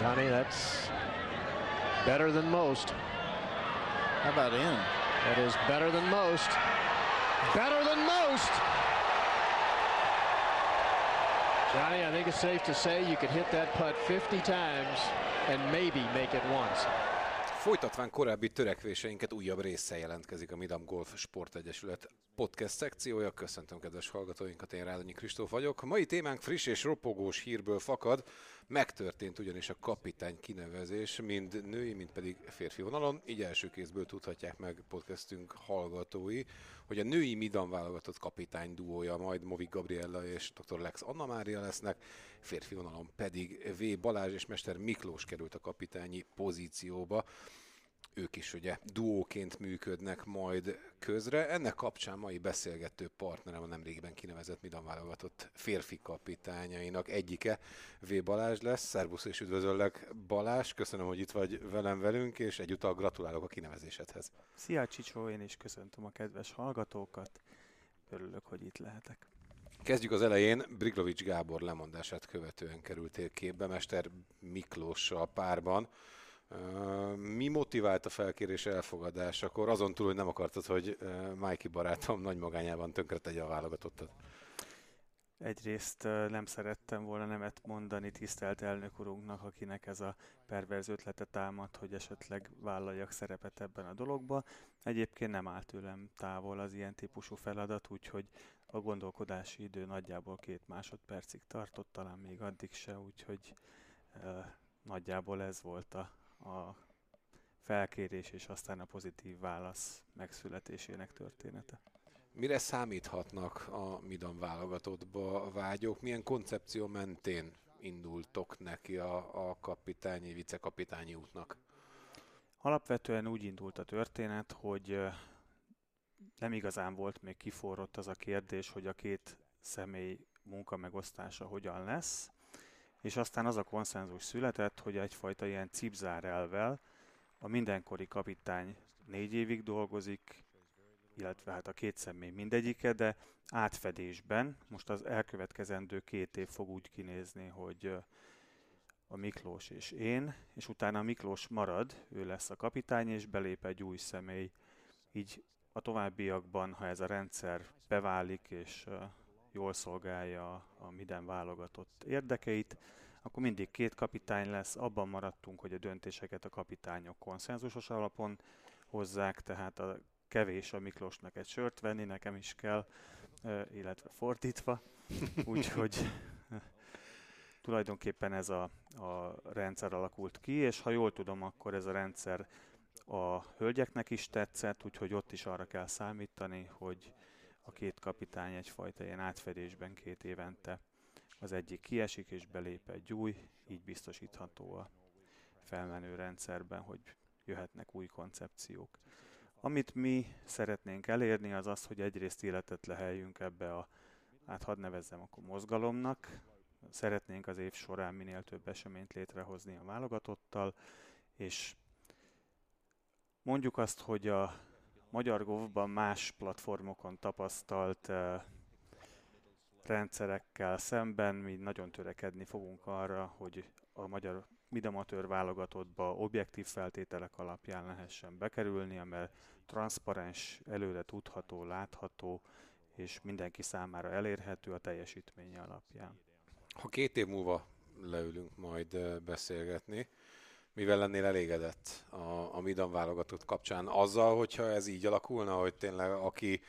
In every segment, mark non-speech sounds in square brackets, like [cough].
Johnny, that's better than most. How about in? That is better than most. Better than most. Johnny, I think it's safe to say you could hit that putt 50 times and maybe make it once. Folytatván korábbi törekvéseinket újabb része jelentkezik a Midam Golf Sport Egyesület podcast szekciója. Köszöntöm kedves hallgatóinkat, én Rádonyi Kristóf vagyok. A mai témánk friss és ropogós hírből fakad. Megtörtént ugyanis a kapitány kinevezés, mind női, mind pedig férfi vonalon. Így első kézből tudhatják meg podcastünk hallgatói, hogy a női Midam válogatott kapitány duója majd Movi Gabriella és dr. Lex Anna Mária lesznek, férfi vonalon pedig V. Balázs és Mester Miklós került a kapitányi pozícióba ők is ugye duóként működnek majd közre. Ennek kapcsán mai beszélgető partnerem a nemrégiben kinevezett Midan válogatott férfi kapitányainak egyike, V. Balázs lesz. Szervusz és üdvözöllek Balázs, köszönöm, hogy itt vagy velem velünk, és egyúttal gratulálok a kinevezésedhez. Szia Csicsó, én is köszöntöm a kedves hallgatókat. Örülök, hogy itt lehetek. Kezdjük az elején. Briglovics Gábor lemondását követően kerültél képbe, Mester Miklóssal párban. Mi motivált a felkérés elfogadásakor, azon túl, hogy nem akartad, hogy Mikey barátom nagy magányában tönkre tegye a válogatottat? Egyrészt nem szerettem volna nemet mondani tisztelt elnök urunknak, akinek ez a perverz ötlete támad, hogy esetleg vállaljak szerepet ebben a dologba. Egyébként nem állt tőlem távol az ilyen típusú feladat, úgyhogy a gondolkodási idő nagyjából két másodpercig tartott, talán még addig se, úgyhogy nagyjából ez volt a, a felkérés és aztán a pozitív válasz megszületésének története. Mire számíthatnak a Midan válogatottba vágyók? Milyen koncepció mentén indultok neki a, a kapitányi, vicekapitányi útnak? Alapvetően úgy indult a történet, hogy nem igazán volt még kiforrott az a kérdés, hogy a két személy munkamegosztása hogyan lesz és aztán az a konszenzus született, hogy egyfajta ilyen cipzárelvel a mindenkori kapitány négy évig dolgozik, illetve hát a két személy mindegyike, de átfedésben, most az elkövetkezendő két év fog úgy kinézni, hogy a Miklós és én, és utána Miklós marad, ő lesz a kapitány, és belép egy új személy. Így a továbbiakban, ha ez a rendszer beválik, és jól szolgálja a minden válogatott érdekeit, akkor mindig két kapitány lesz, abban maradtunk, hogy a döntéseket a kapitányok konszenzusos alapon hozzák, tehát a kevés a Miklósnak egy sört venni, nekem is kell, illetve fordítva, [laughs] úgyhogy tulajdonképpen ez a, a rendszer alakult ki, és ha jól tudom, akkor ez a rendszer a hölgyeknek is tetszett, úgyhogy ott is arra kell számítani, hogy a két kapitány egyfajta ilyen átfedésben két évente. Az egyik kiesik és belép egy új, így biztosítható a felmenő rendszerben, hogy jöhetnek új koncepciók. Amit mi szeretnénk elérni, az az, hogy egyrészt életet leheljünk ebbe a, hát hadd nevezzem akkor mozgalomnak, szeretnénk az év során minél több eseményt létrehozni a válogatottal, és mondjuk azt, hogy a magyar golfban más platformokon tapasztalt rendszerekkel szemben mi nagyon törekedni fogunk arra, hogy a magyar midamatőr válogatottba objektív feltételek alapján lehessen bekerülni, amely transzparens, előre tudható, látható és mindenki számára elérhető a teljesítménye alapján. Ha két év múlva leülünk majd beszélgetni, mivel lennél elégedett a, a Midan válogatott kapcsán? Azzal, hogyha ez így alakulna, hogy tényleg aki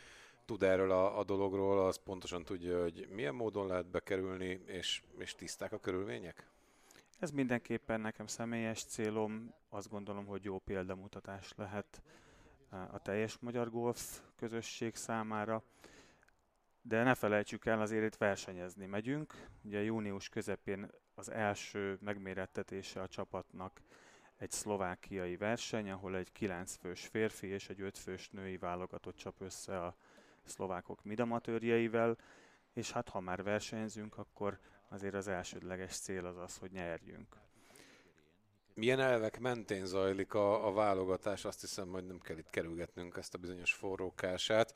tud erről a, a dologról, az pontosan tudja, hogy milyen módon lehet bekerülni, és, és tiszták a körülmények? Ez mindenképpen nekem személyes célom. Azt gondolom, hogy jó példamutatás lehet a teljes magyar golf közösség számára. De ne felejtsük el, azért itt versenyezni megyünk. Ugye június közepén az első megmérettetése a csapatnak egy szlovákiai verseny, ahol egy 9 fős férfi és egy 5 fős női válogatott csap össze a szlovákok midamatőrjeivel, és hát ha már versenyzünk, akkor azért az elsődleges cél az az, hogy nyerjünk. Milyen elvek mentén zajlik a, a válogatás? Azt hiszem, hogy nem kell itt kerülgetnünk ezt a bizonyos forrókását.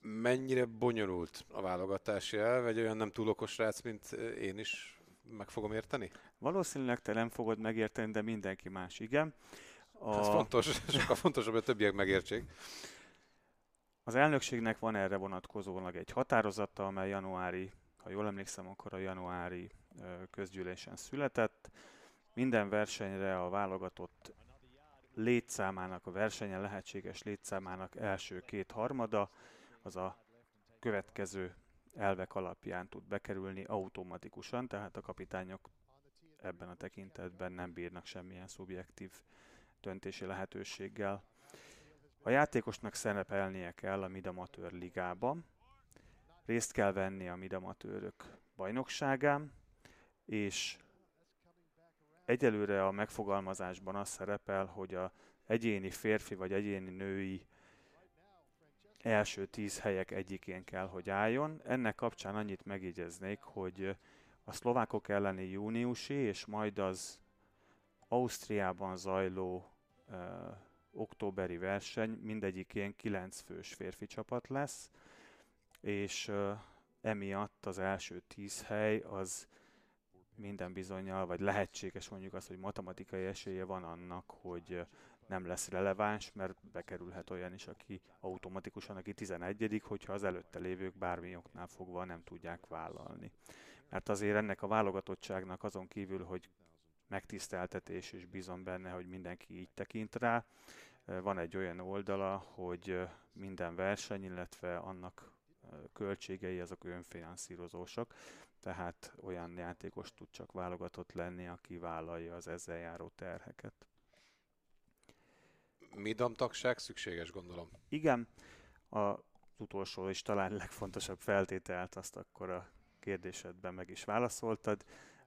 Mennyire bonyolult a válogatási elv? Egy olyan nem túl okos rác, mint én is meg fogom érteni? Valószínűleg te nem fogod megérteni, de mindenki más igen. A... Ez fontos, [laughs] sokkal fontosabb, hogy a többiek megértsék. Az elnökségnek van erre vonatkozólag egy határozata, amely januári, ha jól emlékszem, akkor a januári közgyűlésen született. Minden versenyre a válogatott létszámának, a versenyen lehetséges létszámának első két harmada, az a következő elvek alapján tud bekerülni automatikusan, tehát a kapitányok ebben a tekintetben nem bírnak semmilyen szubjektív döntési lehetőséggel. A játékosnak szerepelnie kell a Midamatőr ligában, részt kell venni a Midamatőrök bajnokságán, és egyelőre a megfogalmazásban az szerepel, hogy a egyéni férfi vagy egyéni női első tíz helyek egyikén kell, hogy álljon. Ennek kapcsán annyit megjegyeznék, hogy a szlovákok elleni júniusi és majd az Ausztriában zajló uh, októberi verseny mindegyikén 9 fős férfi csapat lesz, és uh, emiatt az első 10 hely az minden bizonyal, vagy lehetséges mondjuk azt, hogy matematikai esélye van annak, hogy nem lesz releváns, mert bekerülhet olyan is, aki automatikusan, aki 11 hogyha az előtte lévők bármi oknál fogva nem tudják vállalni. Mert azért ennek a válogatottságnak azon kívül, hogy megtiszteltetés és bízom benne, hogy mindenki így tekint rá, van egy olyan oldala, hogy minden verseny, illetve annak költségei azok önfinanszírozósak, tehát olyan játékos tud csak válogatott lenni, aki vállalja az ezzel járó terheket. Midam tagság szükséges, gondolom. Igen, az utolsó és talán legfontosabb feltételt azt akkor a kérdésedben meg is válaszoltad.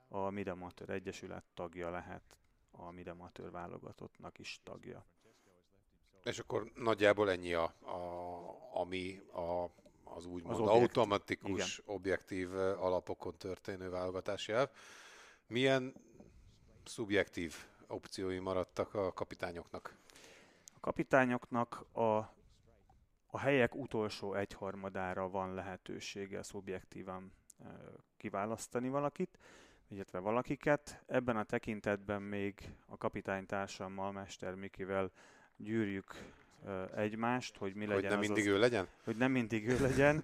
A Midamatőr Egyesület tagja lehet, a Midamatőr válogatottnak is tagja. És akkor nagyjából ennyi a, a ami a, az úgymond az objektív, automatikus, igen. objektív alapokon történő válogatási elv. Milyen szubjektív opciói maradtak a kapitányoknak? A kapitányoknak a, a helyek utolsó egyharmadára van lehetősége szubjektívan kiválasztani valakit, illetve valakiket. Ebben a tekintetben még a kapitánytársammal, Mester Mikivel gyűrjük egymást, hogy mi legyen Hogy nem mindig az, ő legyen? Hogy nem mindig ő legyen.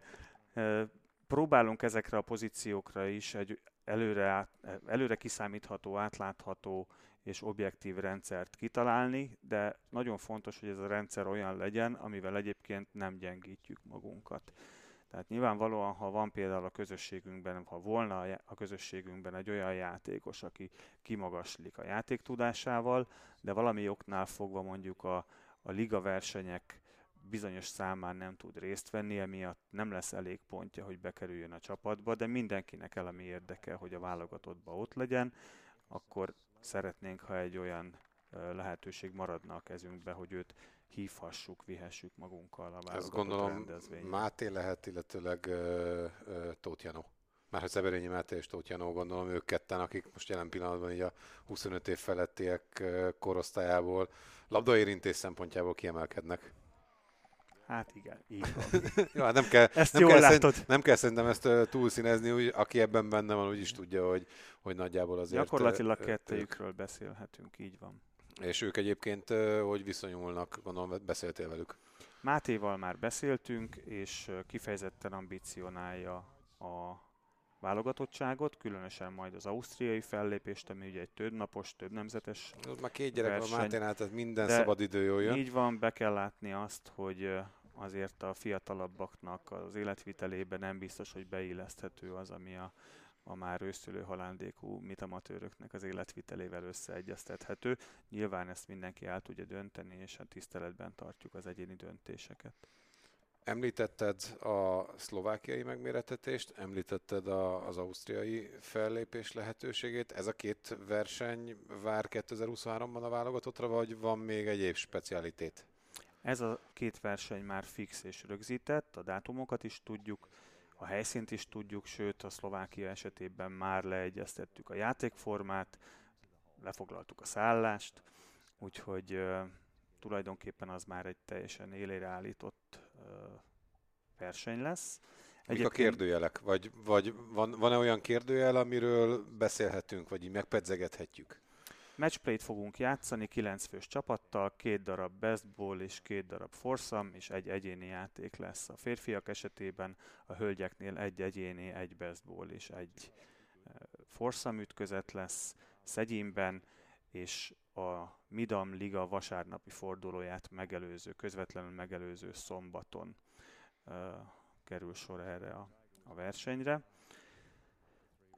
[laughs] Próbálunk ezekre a pozíciókra is egy előre, előre kiszámítható, átlátható és objektív rendszert kitalálni, de nagyon fontos, hogy ez a rendszer olyan legyen, amivel egyébként nem gyengítjük magunkat. Tehát nyilvánvalóan, ha van például a közösségünkben, ha volna a közösségünkben egy olyan játékos, aki kimagaslik a játék tudásával, de valami oknál fogva mondjuk a, a liga versenyek bizonyos számán nem tud részt venni, emiatt nem lesz elég pontja, hogy bekerüljön a csapatba, de mindenkinek elemi érdeke, hogy a válogatottba ott legyen, akkor szeretnénk, ha egy olyan lehetőség maradna a kezünkbe, hogy őt hívhassuk, vihessük magunkkal a Ezt gondolom Máté lehet, illetőleg uh, uh, Tóth Janó. Már ha Szeberényi Máté és Tóth Janó, gondolom ők ketten, akik most jelen pillanatban így a 25 év felettiek korosztályából labdaérintés szempontjából kiemelkednek. Hát igen, így van. [laughs] ja, nem kell, ezt nem jól kell látod. Szerint, nem kell szerintem ezt túlszínezni, úgy, aki ebben benne van, úgy is tudja, hogy, hogy nagyjából azért... Gyakorlatilag kettőjükről beszélhetünk, így van. És ők egyébként hogy viszonyulnak, gondolom beszéltél velük? Mátéval már beszéltünk, és kifejezetten ambicionálja a válogatottságot, különösen majd az ausztriai fellépést, ami ugye egy több napos, több nemzetes Ott már két gyerek verseny. van Máténál, tehát minden De szabad idő jön. Így van, be kell látni azt, hogy azért a fiatalabbaknak az életvitelében nem biztos, hogy beilleszthető az, ami a, a már őszülő halándékú mitamatőröknek az életvitelével összeegyeztethető. Nyilván ezt mindenki el tudja dönteni, és a tiszteletben tartjuk az egyéni döntéseket. Említetted a szlovákiai megméretetést, említetted a, az ausztriai fellépés lehetőségét. Ez a két verseny vár 2023-ban a válogatottra, vagy van még egyéb specialitét? Ez a két verseny már fix és rögzített, a dátumokat is tudjuk, a helyszínt is tudjuk, sőt a Szlovákia esetében már leegyeztettük a játékformát, lefoglaltuk a szállást, úgyhogy tulajdonképpen az már egy teljesen élére állított verseny lesz. Mik a kérdőjelek? Vagy, vagy van, van-e olyan kérdőjel, amiről beszélhetünk, vagy így megpedzegethetjük? Matchplay-t fogunk játszani 9 fős csapattal, két darab best ball és két darab foursome, és egy egyéni játék lesz a férfiak esetében, a hölgyeknél egy egyéni, egy best ball és egy foursome ütközet lesz Szegyénben, és a Midam Liga vasárnapi fordulóját megelőző, közvetlenül megelőző szombaton uh, kerül sor erre a, a versenyre.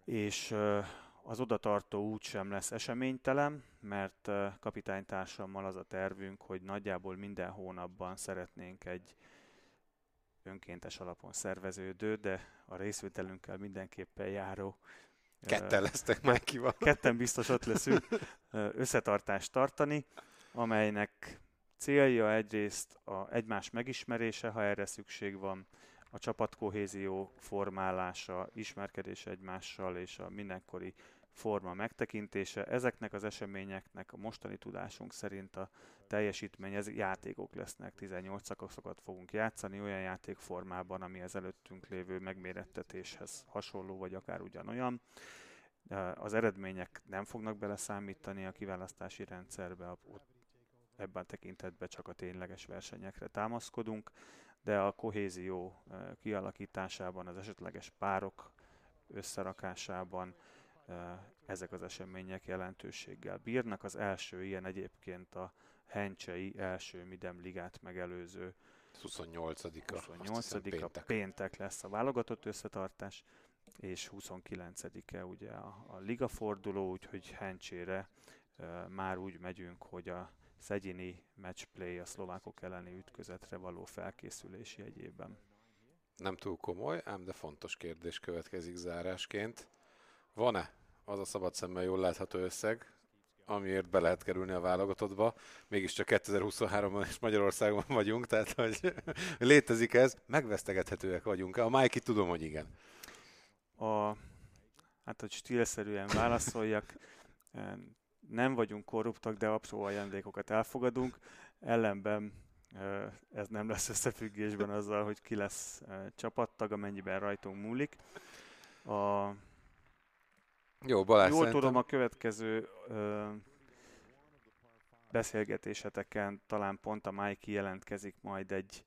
És uh, az odatartó út sem lesz eseménytelen, mert uh, kapitánytársammal az a tervünk, hogy nagyjából minden hónapban szeretnénk egy önkéntes alapon szerveződő, de a részvételünkkel mindenképpen járó Ketten lesztek már kival. Ketten biztos ott leszünk összetartást tartani, amelynek célja egyrészt a egymás megismerése, ha erre szükség van, a csapatkohézió formálása, ismerkedés egymással és a mindenkori forma megtekintése. Ezeknek az eseményeknek a mostani tudásunk szerint a teljesítmény, ez játékok lesznek, 18 szakaszokat fogunk játszani olyan játékformában, ami az előttünk lévő megmérettetéshez hasonló, vagy akár ugyanolyan. Az eredmények nem fognak beleszámítani a kiválasztási rendszerbe, ebben a tekintetben csak a tényleges versenyekre támaszkodunk, de a kohézió kialakításában, az esetleges párok összerakásában ezek az események jelentőséggel bírnak. Az első ilyen egyébként a Hencsei első Midem ligát megelőző 28-a, 28 a péntek. péntek lesz a válogatott összetartás, és 29-e ugye a, a liga forduló, úgyhogy Hencsére e, már úgy megyünk, hogy a szegyini matchplay a szlovákok elleni ütközetre való felkészülési egyében. Nem túl komoly, ám de fontos kérdés következik zárásként. Van-e az a szabad szemmel jól látható összeg, amiért be lehet kerülni a válogatottba. Mégiscsak 2023-ban és Magyarországon vagyunk, tehát hogy [laughs] létezik ez, megvesztegethetőek vagyunk. A Mikey tudom, hogy igen. A, hát, hogy stílszerűen válaszoljak, [laughs] nem vagyunk korruptak, de apró ajándékokat elfogadunk. Ellenben ez nem lesz összefüggésben azzal, hogy ki lesz csapattag, amennyiben rajtunk múlik. A, jó, Balázs, Jól szerintem... tudom, a következő ö, beszélgetéseteken talán pont a Mike jelentkezik majd egy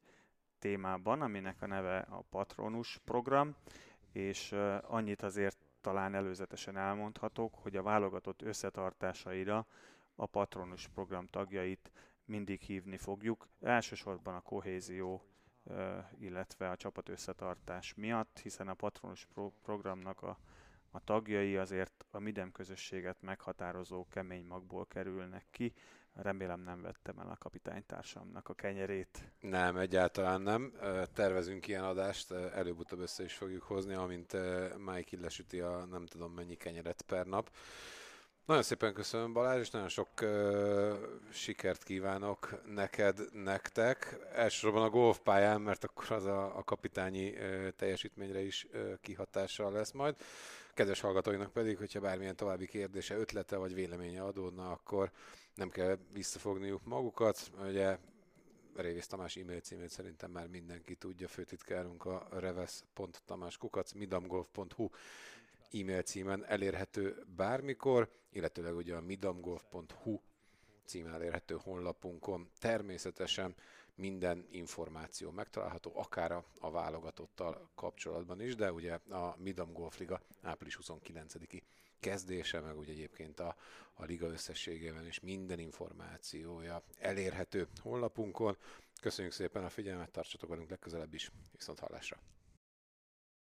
témában, aminek a neve a Patronus program, és ö, annyit azért talán előzetesen elmondhatok, hogy a válogatott összetartásaira a Patronus program tagjait mindig hívni fogjuk. Elsősorban a kohézió, illetve a csapat összetartás miatt, hiszen a Patronus pro- programnak a a tagjai azért a Midem közösséget meghatározó kemény magból kerülnek ki. Remélem nem vettem el a kapitánytársamnak a kenyerét. Nem, egyáltalán nem. Tervezünk ilyen adást, előbb-utóbb össze is fogjuk hozni, amint Mike lesüti a nem tudom mennyi kenyeret per nap. Nagyon szépen köszönöm Balázs, és nagyon sok uh, sikert kívánok neked, nektek. Elsősorban a golfpályán, mert akkor az a, a kapitányi uh, teljesítményre is uh, kihatással lesz majd. Kedves hallgatóinak pedig, hogyha bármilyen további kérdése, ötlete vagy véleménye adódna, akkor nem kell visszafogniuk magukat. Ugye Révész Tamás e-mail címét szerintem már mindenki tudja, főtitkárunk a reves.tamáskukac midamgolf.hu e-mail címen elérhető bármikor, illetőleg ugye a midamgolf.hu címen elérhető honlapunkon. Természetesen minden információ megtalálható, akár a, válogatottal kapcsolatban is, de ugye a Midam Golf Liga április 29-i kezdése, meg ugye egyébként a, a liga összességében is minden információja elérhető honlapunkon. Köszönjük szépen a figyelmet, tartsatok velünk legközelebb is, viszont hallásra!